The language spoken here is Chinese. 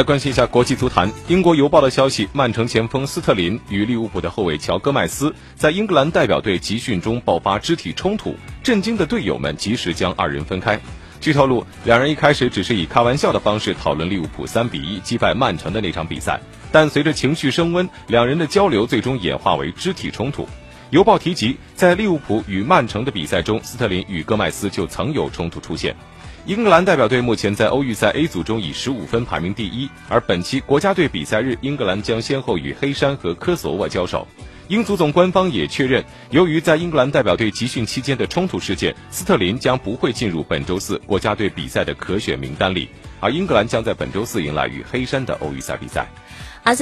来关心一下国际足坛。英国邮报的消息，曼城前锋斯特林与利物浦的后卫乔戈麦斯在英格兰代表队集训中爆发肢体冲突，震惊的队友们及时将二人分开。据透露，两人一开始只是以开玩笑的方式讨论利物浦三比一击败曼城的那场比赛，但随着情绪升温，两人的交流最终演化为肢体冲突。邮报提及，在利物浦与曼城的比赛中，斯特林与戈麦斯就曾有冲突出现。英格兰代表队目前在欧预赛 A 组中以十五分排名第一，而本期国家队比赛日，英格兰将先后与黑山和科索沃交手。英足总官方也确认，由于在英格兰代表队集训期间的冲突事件，斯特林将不会进入本周四国家队比赛的可选名单里，而英格兰将在本周四迎来与黑山的欧预赛比赛。阿森。